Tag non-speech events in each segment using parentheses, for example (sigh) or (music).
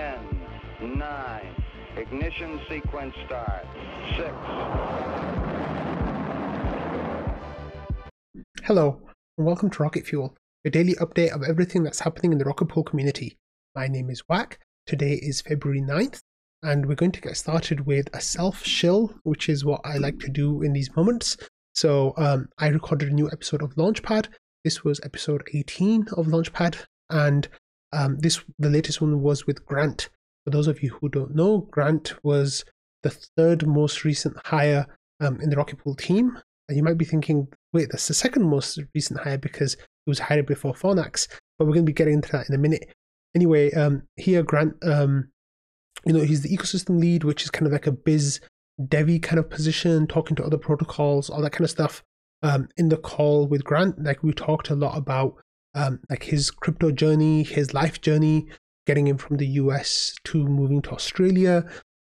10, 9, ignition sequence start, 6. Hello, and welcome to Rocket Fuel, a daily update of everything that's happening in the Rocket Pool community. My name is Waq. Today is February 9th, and we're going to get started with a self shill, which is what I like to do in these moments. So, um, I recorded a new episode of Launchpad. This was episode 18 of Launchpad, and um, this the latest one was with Grant. For those of you who don't know, Grant was the third most recent hire um, in the Rocket Pool team. And you might be thinking, wait, that's the second most recent hire because he was hired before Fornax. But we're going to be getting into that in a minute. Anyway, um, here Grant, um, you know, he's the ecosystem lead, which is kind of like a biz devy kind of position, talking to other protocols, all that kind of stuff. Um, in the call with Grant, like we talked a lot about um, like his crypto journey, his life journey, getting him from the US to moving to Australia,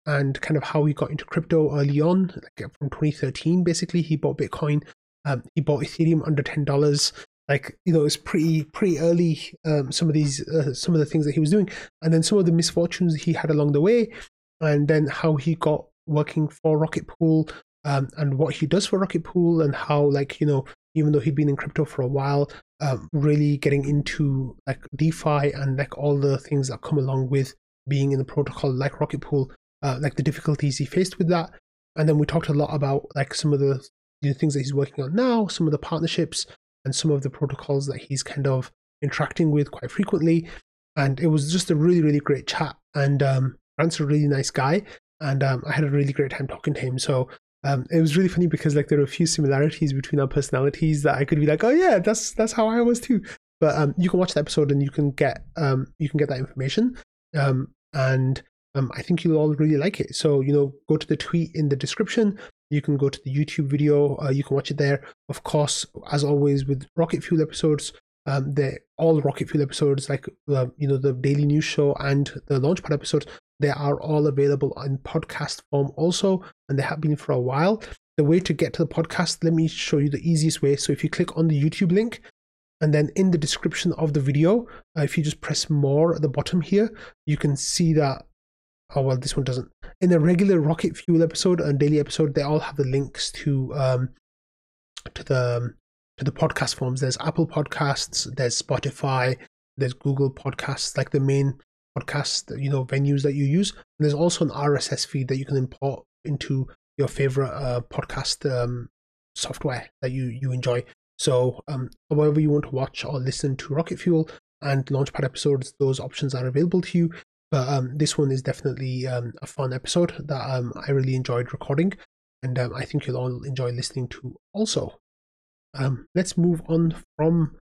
and kind of how he got into crypto early on, like from 2013. Basically, he bought Bitcoin, um, he bought Ethereum under ten dollars. Like you know, it's pretty pretty early. Um, some of these, uh, some of the things that he was doing, and then some of the misfortunes he had along the way, and then how he got working for Rocket Pool, um, and what he does for Rocket Pool, and how like you know even though he'd been in crypto for a while, um, really getting into like DeFi and like all the things that come along with being in the protocol like Rocket Pool, uh, like the difficulties he faced with that. And then we talked a lot about like some of the, the things that he's working on now, some of the partnerships and some of the protocols that he's kind of interacting with quite frequently. And it was just a really, really great chat. And um, Grant's a really nice guy. And um, I had a really great time talking to him. So um, it was really funny because like there are a few similarities between our personalities that I could be like, oh yeah, that's that's how I was too. But um, you can watch the episode and you can get um, you can get that information. Um, and um, I think you'll all really like it. So you know, go to the tweet in the description. You can go to the YouTube video. Uh, you can watch it there. Of course, as always with Rocket Fuel episodes, um, the all Rocket Fuel episodes, like uh, you know the daily news show and the Launchpad episodes, they are all available in podcast form also, and they have been for a while. The way to get to the podcast, let me show you the easiest way. So if you click on the YouTube link, and then in the description of the video, uh, if you just press more at the bottom here, you can see that. Oh well, this one doesn't. In a regular Rocket Fuel episode and daily episode, they all have the links to um to the um, to the podcast forms. There's Apple Podcasts, there's Spotify, there's Google Podcasts, like the main podcast you know venues that you use. And there's also an rss feed that you can import into your favorite uh, podcast um, software that you you enjoy. So um, however you want to watch or listen to rocket fuel and launchpad episodes those options are available to you. But um, this one is definitely um, a fun episode that um, i really enjoyed recording. And um, i think you'll all enjoy listening to also. Let's move on from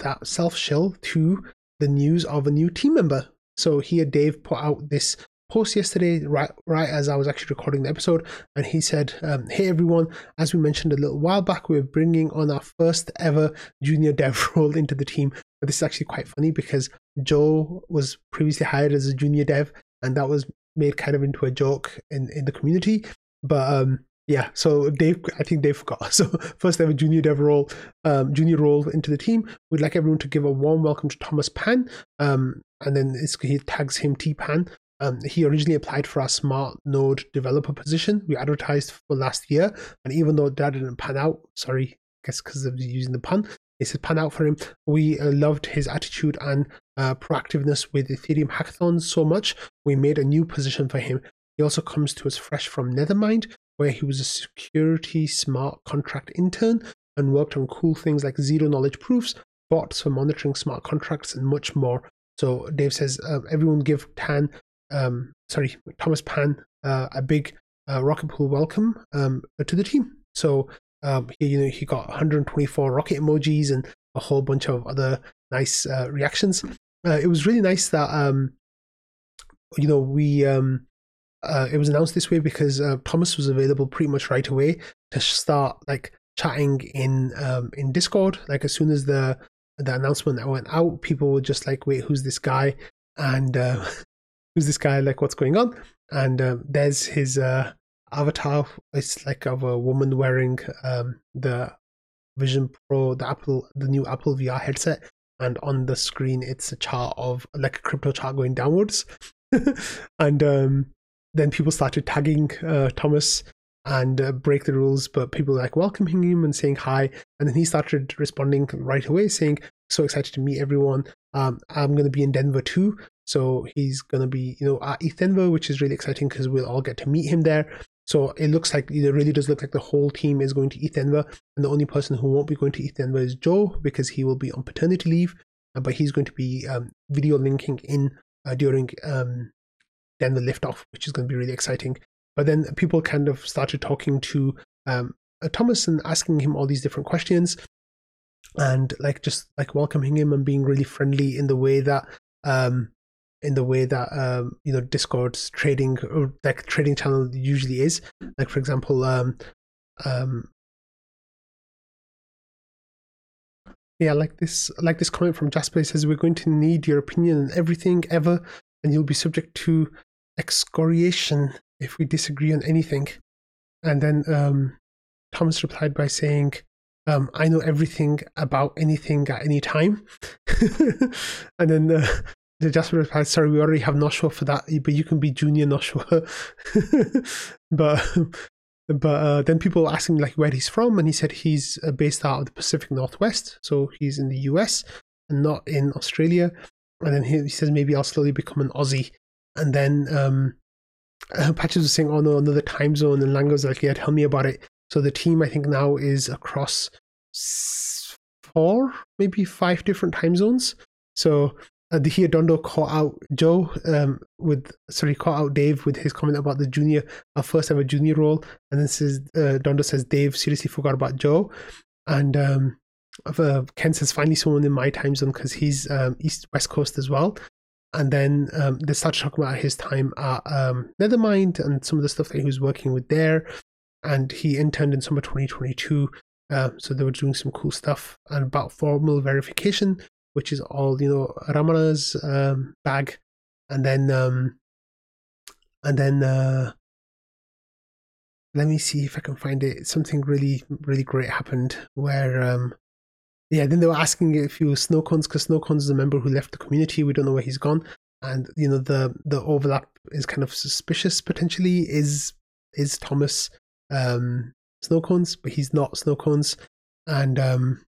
that self shill to the news of a new team member. So here, Dave put out this post yesterday, right, right as I was actually recording the episode, and he said, um, "Hey everyone, as we mentioned a little while back, we're bringing on our first ever junior dev (laughs) role into the team." But this is actually quite funny because Joe was previously hired as a junior dev, and that was made kind of into a joke in in the community. But um, yeah, so Dave, I think Dave forgot. (laughs) So first ever junior dev role, um, junior role into the team. We'd like everyone to give a warm welcome to Thomas Pan, um, and then he tags him T Pan. Um, he originally applied for our smart node developer position. We advertised for last year, and even though that didn't pan out, sorry, I guess because of using the pun, it said pan out for him. We uh, loved his attitude and uh, proactiveness with Ethereum hackathons so much. We made a new position for him. He also comes to us fresh from Nethermind, where he was a security smart contract intern and worked on cool things like zero knowledge proofs, bots for monitoring smart contracts, and much more. So Dave says, uh, everyone give Tan, um, sorry, Thomas Pan, uh, a big uh, rocket pool welcome um, to the team. So um, he, you know, he got 124 rocket emojis and a whole bunch of other nice uh, reactions. Uh, it was really nice that um, you know we um, uh, it was announced this way because uh, Thomas was available pretty much right away to start like chatting in um, in Discord. Like as soon as the the announcement that went out, people were just like, "Wait, who's this guy?" And uh, (laughs) who's this guy? Like, what's going on? And um, there's his uh, avatar. It's like of a woman wearing um, the Vision Pro, the Apple, the new Apple VR headset, and on the screen it's a chart of like a crypto chart going downwards. (laughs) and um, then people started tagging uh, Thomas and uh, break the rules, but people like welcoming him and saying hi. And then he started responding right away, saying, "So excited to meet everyone. Um, I'm going to be in Denver too." So he's going to be, you know, at ETH Denver, which is really exciting because we'll all get to meet him there. So it looks like it really does look like the whole team is going to ETH Denver, and the only person who won't be going to ETH Denver is Joe because he will be on paternity leave, uh, but he's going to be um, video linking in uh, during um, Denver liftoff, which is going to be really exciting. But then people kind of started talking to um, uh, Thomas and asking him all these different questions, and like just like welcoming him and being really friendly in the way that um, in the way that um, you know Discord's trading or like trading channel usually is. Like for example, um, um, yeah, like this, like this comment from Jasper says, we're going to need your opinion on everything ever, and you'll be subject to excoriation if we disagree on anything. And then um, Thomas replied by saying, um, I know everything about anything at any time. (laughs) and then uh, the Jasper replied, sorry, we already have Knoshua for that, but you can be junior Knoshua. (laughs) but but uh, then people him like where he's from, and he said he's uh, based out of the Pacific Northwest, so he's in the US and not in Australia. And then he, he says maybe I'll slowly become an Aussie. And then um, uh, Patches was saying, oh no, another time zone, and Lango's like, yeah, tell me about it. So the team I think now is across four, maybe five different time zones. So uh, here Dondo caught out Joe um, with sorry caught out Dave with his comment about the junior our first ever junior role, and then says uh, Dondo says Dave seriously forgot about Joe, and um, uh, Ken says finally someone in my time zone because he's um, east west coast as well, and then um, they start talking about his time at um, Nethermind and some of the stuff that he was working with there, and he interned in summer 2022. Uh, so they were doing some cool stuff and about formal verification which is all you know Ramana's um, bag, and then um, and then uh, let me see if I can find it. Something really really great happened where um, yeah. Then they were asking if he was Snowcones because Snowcones is a member who left the community. We don't know where he's gone, and you know the the overlap is kind of suspicious potentially. Is is Thomas um, Snowcones, but he's not Snowcones, and um,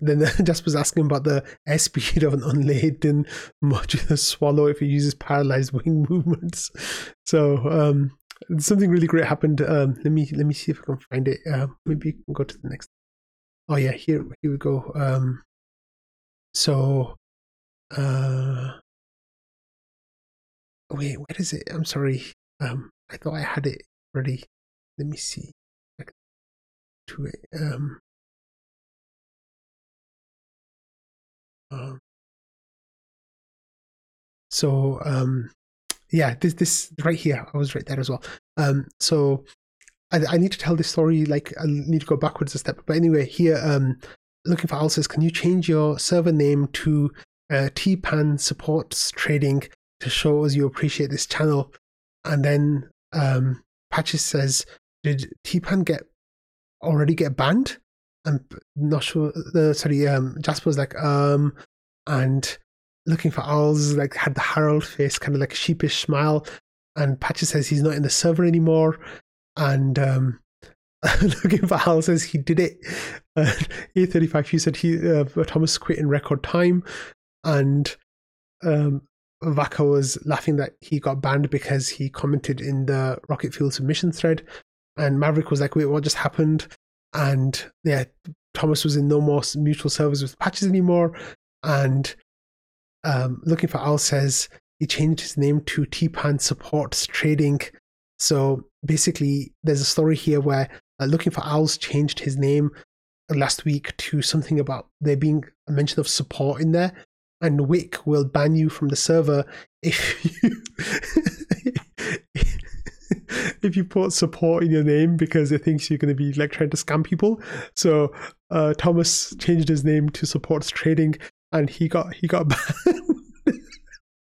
then (laughs) Jasper's asking about the airspeed of an unladen (laughs) modular swallow if it uses paralyzed wing (laughs) movements. So um, something really great happened. Um, let me let me see if I can find it. Uh, maybe you can go to the next. Oh yeah, here here we go. Um, so, uh, wait, where is it? I'm sorry. Um, I thought I had it ready. Let me see. To it. Um, Um, so um, yeah, this this right here, I was right there as well. Um, so I, I need to tell this story. Like I need to go backwards a step. But anyway, here, um, looking for Al says, can you change your server name to uh, TPAN Supports Trading to show us you appreciate this channel? And then um, Patches says, did TPAN get already get banned? I'm not sure. Uh, sorry, um, Jasper was like, um, and looking for owls, like had the Harold face, kind of like a sheepish smile. And Patches says he's not in the server anymore. And um, (laughs) looking for Al says he did it. Uh, A35 he said he uh, Thomas quit in record time. And um, Vaka was laughing that he got banned because he commented in the Rocket Fuel submission thread. And Maverick was like, wait, what just happened? and yeah, Thomas was in no more mutual servers with patches anymore. And um, looking for Al says he changed his name to TPAN Supports Trading. So basically, there's a story here where uh, looking for Owls changed his name last week to something about there being a mention of support in there. And Wick will ban you from the server if you (laughs) if you put support in your name because it thinks you're going to be like trying to scam people. So uh, Thomas changed his name to Supports Trading, and he got he got (laughs) banned.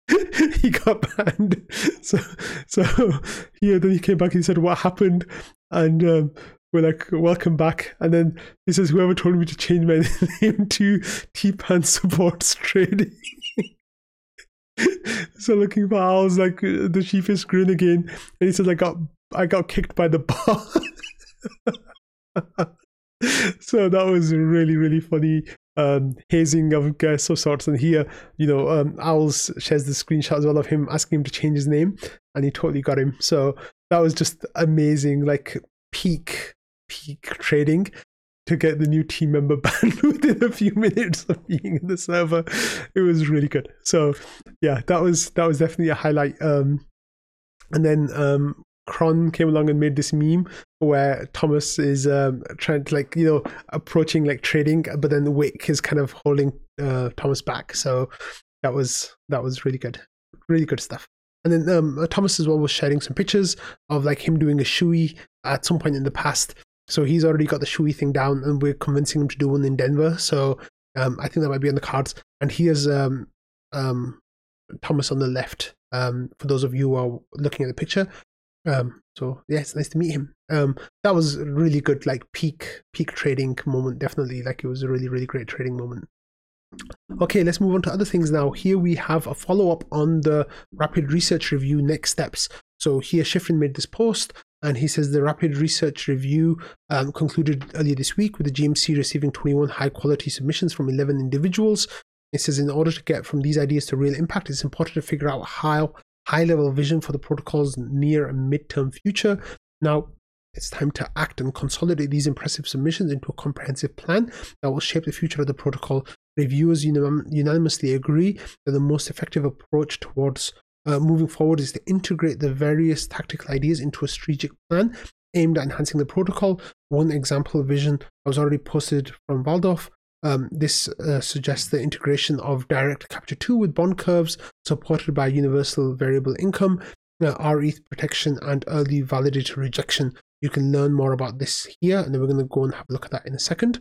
(laughs) he got banned. So so yeah, then he came back and he said what happened, and um, we're like, welcome back. And then he says, whoever told me to change my (laughs) name to T-Pan Supports Trading. (laughs) so looking for Owls, like the sheepish grin again. And he says, I got, I got kicked by the bar. so that was really, really funny. Um, hazing of guests of sorts. And here, you know, um, Owls shares the screenshot as well of him asking him to change his name, and he totally got him. So that was just amazing, like peak peak trading to get the new team member (laughs) banned within a few minutes of being in the server. It was really good. So yeah, that was that was definitely a highlight. Um, and then um, Cron came along and made this meme where Thomas is um, trying to like you know approaching like trading, but then Wick is kind of holding uh, Thomas back. So that was that was really good, really good stuff. And then um, Thomas as well was sharing some pictures of like him doing a shoey at some point in the past. So he's already got the shoey thing down, and we're convincing him to do one in Denver. So um, I think that might be on the cards. And he has um, um, Thomas on the left. Um, for those of you who are looking at the picture. Um, so it's nice to meet him. Um, that was really good, like peak peak trading moment. Definitely, like it was a really really great trading moment. Okay, let's move on to other things now. Here we have a follow up on the rapid research review next steps. So here Shfryn made this post and he says the rapid research review um, concluded earlier this week with the GMC receiving 21 high quality submissions from 11 individuals. It says in order to get from these ideas to real impact, it's important to figure out how high level vision for the protocol's near and mid-term future. Now, it's time to act and consolidate these impressive submissions into a comprehensive plan that will shape the future of the protocol. Reviewers unanimously agree that the most effective approach towards uh, moving forward is to integrate the various tactical ideas into a strategic plan aimed at enhancing the protocol. One example vision I was already posted from Valdorff. Um, this uh, suggests the integration of direct capture 2 with bond curves supported by universal variable income, uh, RETH protection, and early validator rejection. You can learn more about this here, and then we're going to go and have a look at that in a second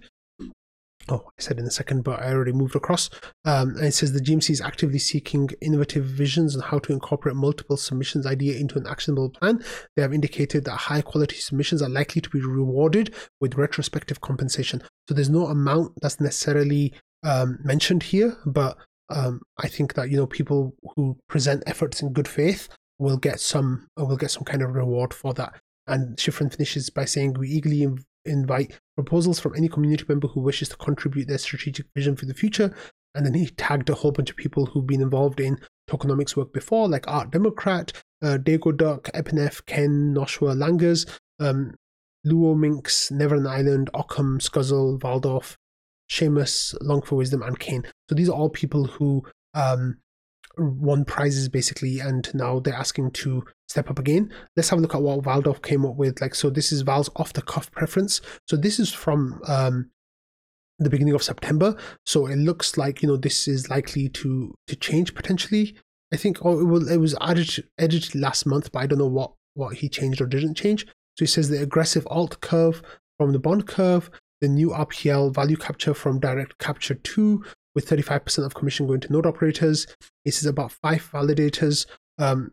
oh, I said in a second, but I already moved across. Um, and it says the GMC is actively seeking innovative visions on how to incorporate multiple submissions idea into an actionable plan. They have indicated that high quality submissions are likely to be rewarded with retrospective compensation. So there's no amount that's necessarily um, mentioned here, but um, I think that you know people who present efforts in good faith will get some will get some kind of reward for that. And Shfryn finishes by saying, We eagerly invite proposals from any community member who wishes to contribute their strategic vision for the future. And then he tagged a whole bunch of people who've been involved in tokenomics work before, like Art Democrat, uh, Dago Duck, Epinef, Ken, Knoshua Langers, um, Luo Minx, Neverland Island, Occam, Scuzzle, Valdorff, Seamus, Long for Wisdom, and Kane. So these are all people who um, won prizes basically, and now they're asking to step up again. Let's have a look at what Valdorff came up with. Like, so this is Val's off the cuff preference. So this is from um, the beginning of September. So it looks like you know this is likely to to change potentially. I think oh it, will, it was added edited last month, but I don't know what what he changed or didn't change. So he says the aggressive alt curve from the bond curve, the new RPL value capture from direct capture two, with 35% of commission going to node operators. This is about five validators um,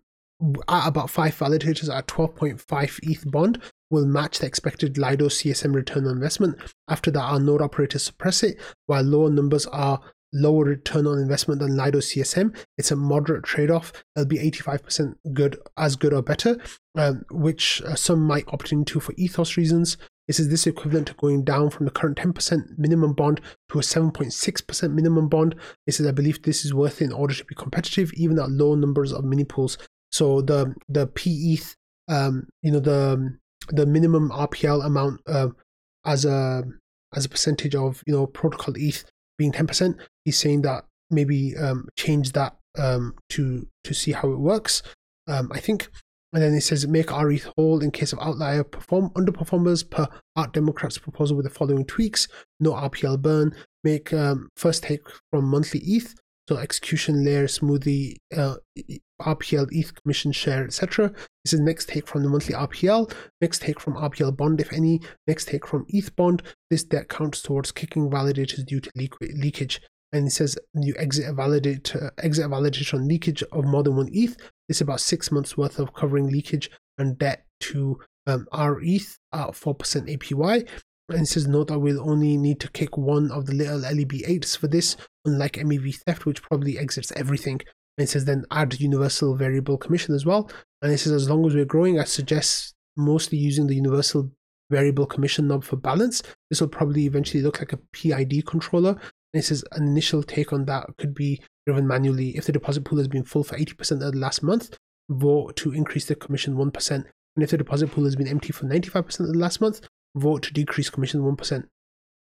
at about five validators at 12.5 ETH bond will match the expected Lido CSM return on investment. After that, our node operators suppress it, while lower numbers are lower return on investment than Lido CSM. It's a moderate trade off. It'll be 85% good, as good or better, um, which uh, some might opt into for ethos reasons. This is this equivalent to going down from the current 10% minimum bond to a 7.6% minimum bond. This is, I believe, this is worth in order to be competitive, even at low numbers of mini pools. So the the PE, um, you know, the the minimum RPL amount uh, as a as a percentage of you know protocol ETH being ten percent. He's saying that maybe um, change that um, to to see how it works. Um, I think. And then it says make RETH whole in case of outlier perform underperformers per Art Democrats proposal with the following tweaks: no RPL burn, make um, first take from monthly ETH, so execution layer, smoothie, uh, RPL, ETH commission share, etc. This is next take from the monthly RPL, next take from RPL bond, if any, next take from ETH bond. This debt counts towards kicking validators due to leakage. And it says you exit a validator, exit a validator on leakage of more than one ETH. It's about six months worth of covering leakage and debt to um, rETH at 4% APY. And it says note that we'll only need to kick one of the little LEB8s for this, unlike MEV theft, which probably exits everything. And it says then add universal variable commission as well. And it says as long as we're growing, I suggest mostly using the universal variable commission knob for balance. This will probably eventually look like a PID controller. And it says an initial take on that could be driven manually. If the deposit pool has been full for 80% of the last month, vote to increase the commission 1%. And if the deposit pool has been empty for 95% of the last month, vote to decrease commission 1%.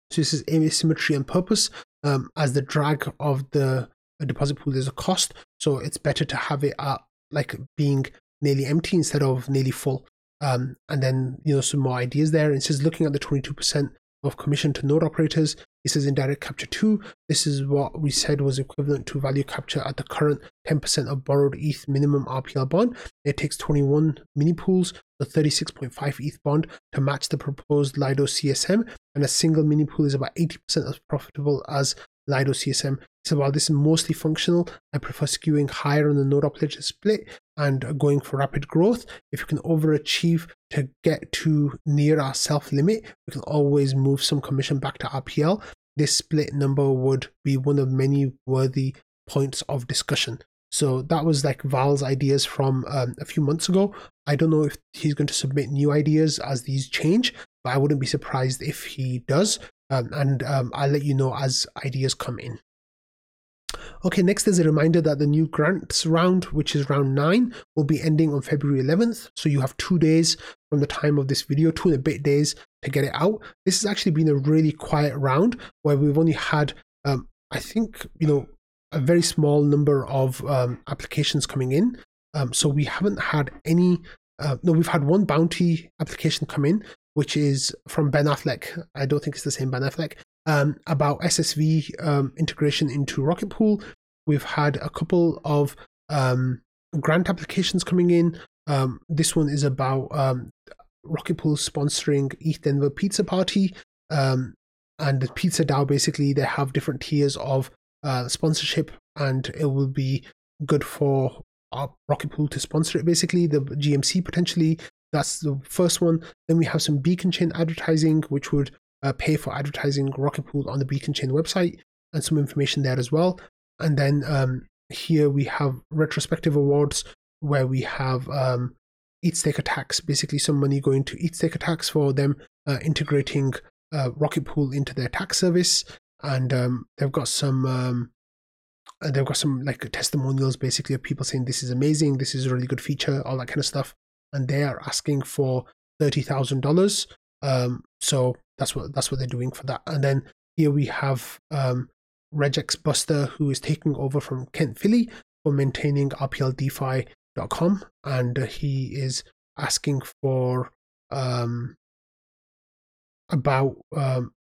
So this is asymmetry and purpose um, as the drag of the deposit pool there's a cost. So it's better to have it at like being nearly empty instead of nearly full. Um, and then, you know, some more ideas there. It says looking at the 22% of commission to node operators, it says in direct capture 2, this is what we said was equivalent to value capture at the current 10% of borrowed ETH minimum RPL bond. It takes 21 mini pools, the 36.5 ETH bond to match the proposed Lido CSM, and a single mini pool is about 80% as profitable as Lido CSM. So while this is mostly functional, I prefer skewing higher on the node operator split and going for rapid growth. If you can overachieve to get to near our self limit, we can always move some commission back to RPL. This split number would be one of many worthy points of discussion. So that was like Val's ideas from um, a few months ago. I don't know if he's going to submit new ideas as these change, but I wouldn't be surprised if he does. Um, and um, I'll let you know as ideas come in. Okay, next there's a reminder that the new grants round, which is round 9, will be ending on February 11th. So you have two days from the time of this video, two and a bit days to get it out. This has actually been a really quiet round where we've only had, um, I think, you know, a very small number of um, applications coming in. Um, so we haven't had any, uh, no, we've had one bounty application come in, which is from Ben Affleck. I don't think it's the same Ben Affleck. Um, about SSV um, integration into Rocket Pool. We've had a couple of um, grant applications coming in. Um, this one is about um, Rocket Pool sponsoring ETH Denver Pizza Party. Um, and the Pizza DAO basically, they have different tiers of uh, sponsorship, and it will be good for our Rocket Pool to sponsor it basically. The GMC potentially that's the first one. Then we have some beacon chain advertising, which would uh, pay for advertising Rocket Pool on the beacon chain website and some information there as well. And then um, here we have retrospective awards where we have um, ETHStaker tax, basically some money going to ETHStaker tax for them uh, integrating uh, Rocket Pool into their tax service. And um, they've got some um, they've got some like testimonials basically of people saying this is amazing, this is a really good feature, all that kind of stuff and they are asking for thirty thousand um, dollars. So that's what that's what they're doing for that. And then here we have um, Regex Buster, who is taking over from Kent Philly for maintaining RPLDeFi.com, and he is asking for um, about um,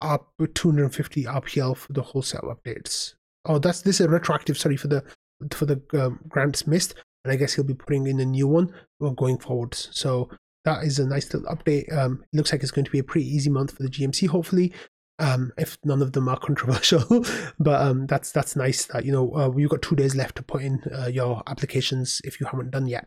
up 250 RPL for the wholesale updates. Oh, that's this is retroactive. Sorry for the for the um, grants missed and I guess he'll be putting in a new one going forwards. So that is a nice little update. Um, it looks like it's going to be a pretty easy month for the GMC, hopefully. Um, if none of them are (laughs) controversial, but um, that's that's nice that you know uh, you've got two days left to put in uh, your applications if you haven't done yet.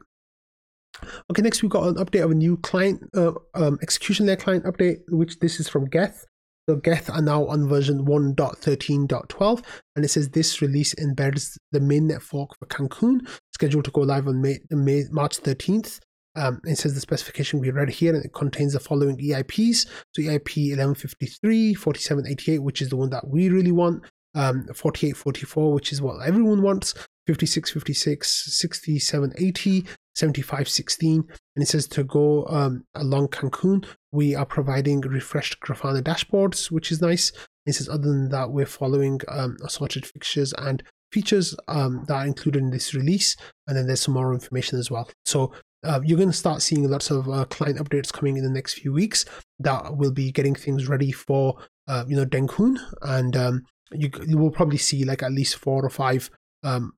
Okay, next we've got an update of a new client uh, um, execution layer client update, which this is from Geth. So Geth are now on version 1.13.12, and it says this release embeds the mainnet fork for Cancun, scheduled to go live on May, May March 13th. Um, it says the specification we read here, and it contains the following EIPs. So EIP 1153, 4788, which is the one that we really want, um, 4844, which is what everyone wants, 5656, 6780, 7516 and it says to go um, along Cancun we are providing refreshed Grafana dashboards which is nice. It says other than that we're following um, assorted fixtures and features um, that are included in this release and then there's some more information as well. So uh, you're going to start seeing lots of uh, client updates coming in the next few weeks that will be getting things ready for uh, you know Dencun and um, you, you will probably see like at least four or five um,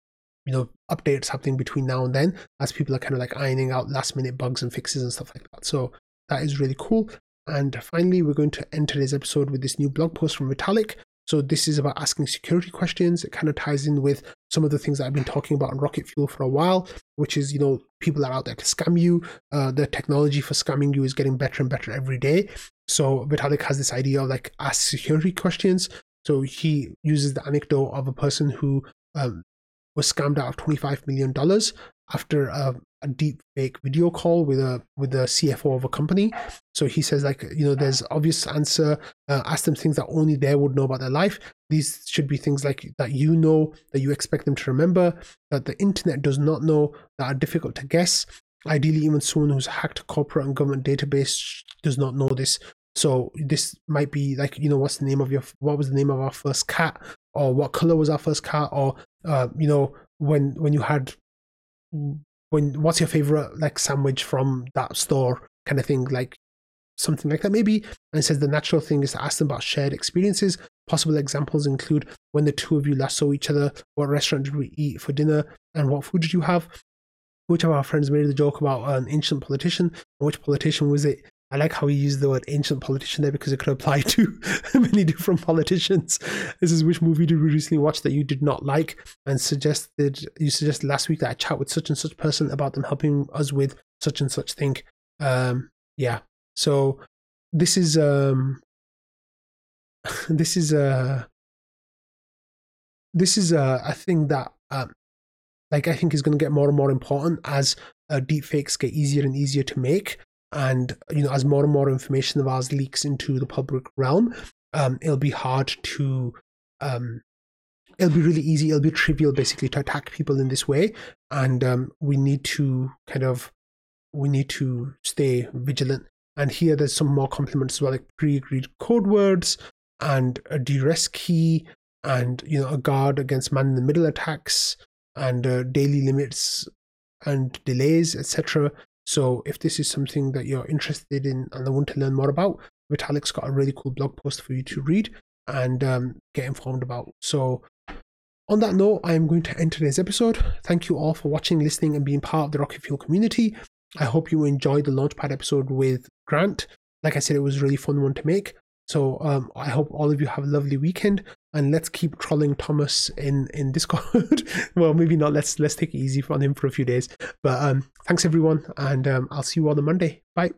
you know updates happening between now and then as people are kind of like ironing out last minute bugs and fixes and stuff like that so that is really cool and finally we're going to end today's episode with this new blog post from vitalik so this is about asking security questions it kind of ties in with some of the things that i've been talking about on rocket fuel for a while which is you know people are out there to scam you. Uh, the technology for scamming you is getting better and better every day. So Vitalik has this idea of like ask security questions. So he uses the anecdote of a person who um, was scammed out of $25 million after a, a deep fake video call with a with the CFO of a company. So he says like you know there's obvious answer. Uh, ask them things that only they would know about their life. These should be things like that you know that you expect them to remember that the internet does not know that are difficult to guess. Ideally, even someone who's hacked a corporate and government database does not know this. So this might be like you know what's the name of your what was the name of our first cat or what color was our first cat or uh, you know when when you had when what's your favorite like sandwich from that store kind of thing like something like that maybe? And says the natural thing is to ask them about shared experiences. Possible examples include when the two of you last saw each other what restaurant did we eat for dinner and what food did you have? Which of our friends made the joke about an ancient politician which politician was it I like how he used the word ancient politician there because it could apply to (laughs) many different politicians. This is which movie did we recently watch that you did not like and suggested you suggested last week that I chat with such and such person about them helping us with such and such thing. Um, yeah. So this is um (laughs) this is a this is a, a thing that um like I think is going to get more and more important as uh, deepfakes get easier and easier to make and you know as more and more information of ours leaks into the public realm um, it'll be hard to um, it'll be really easy it'll be trivial basically to attack people in this way. And um, we need to kind of we need to stay vigilant. And here there's some more compliments as well like pre-agreed code words and a duress key and you know a guard against man in the middle attacks and uh, daily limits and delays etc so if this is something that you're interested in and want to learn more about, Vitalik's got a really cool blog post for you to read and um, get informed about. So on that note, I am going to end today's episode. Thank you all for watching, listening, and being part of the Rocket Fuel community. I hope you enjoyed the Launchpad episode with Grant. Like I said, it was a really fun one to make. So um, I hope all of you have a lovely weekend, and let's keep trolling Thomas in in Discord. (laughs) well, maybe not. Let's let's take it easy on him for a few days. But um, thanks everyone, and um, I'll see you all on Monday. Bye.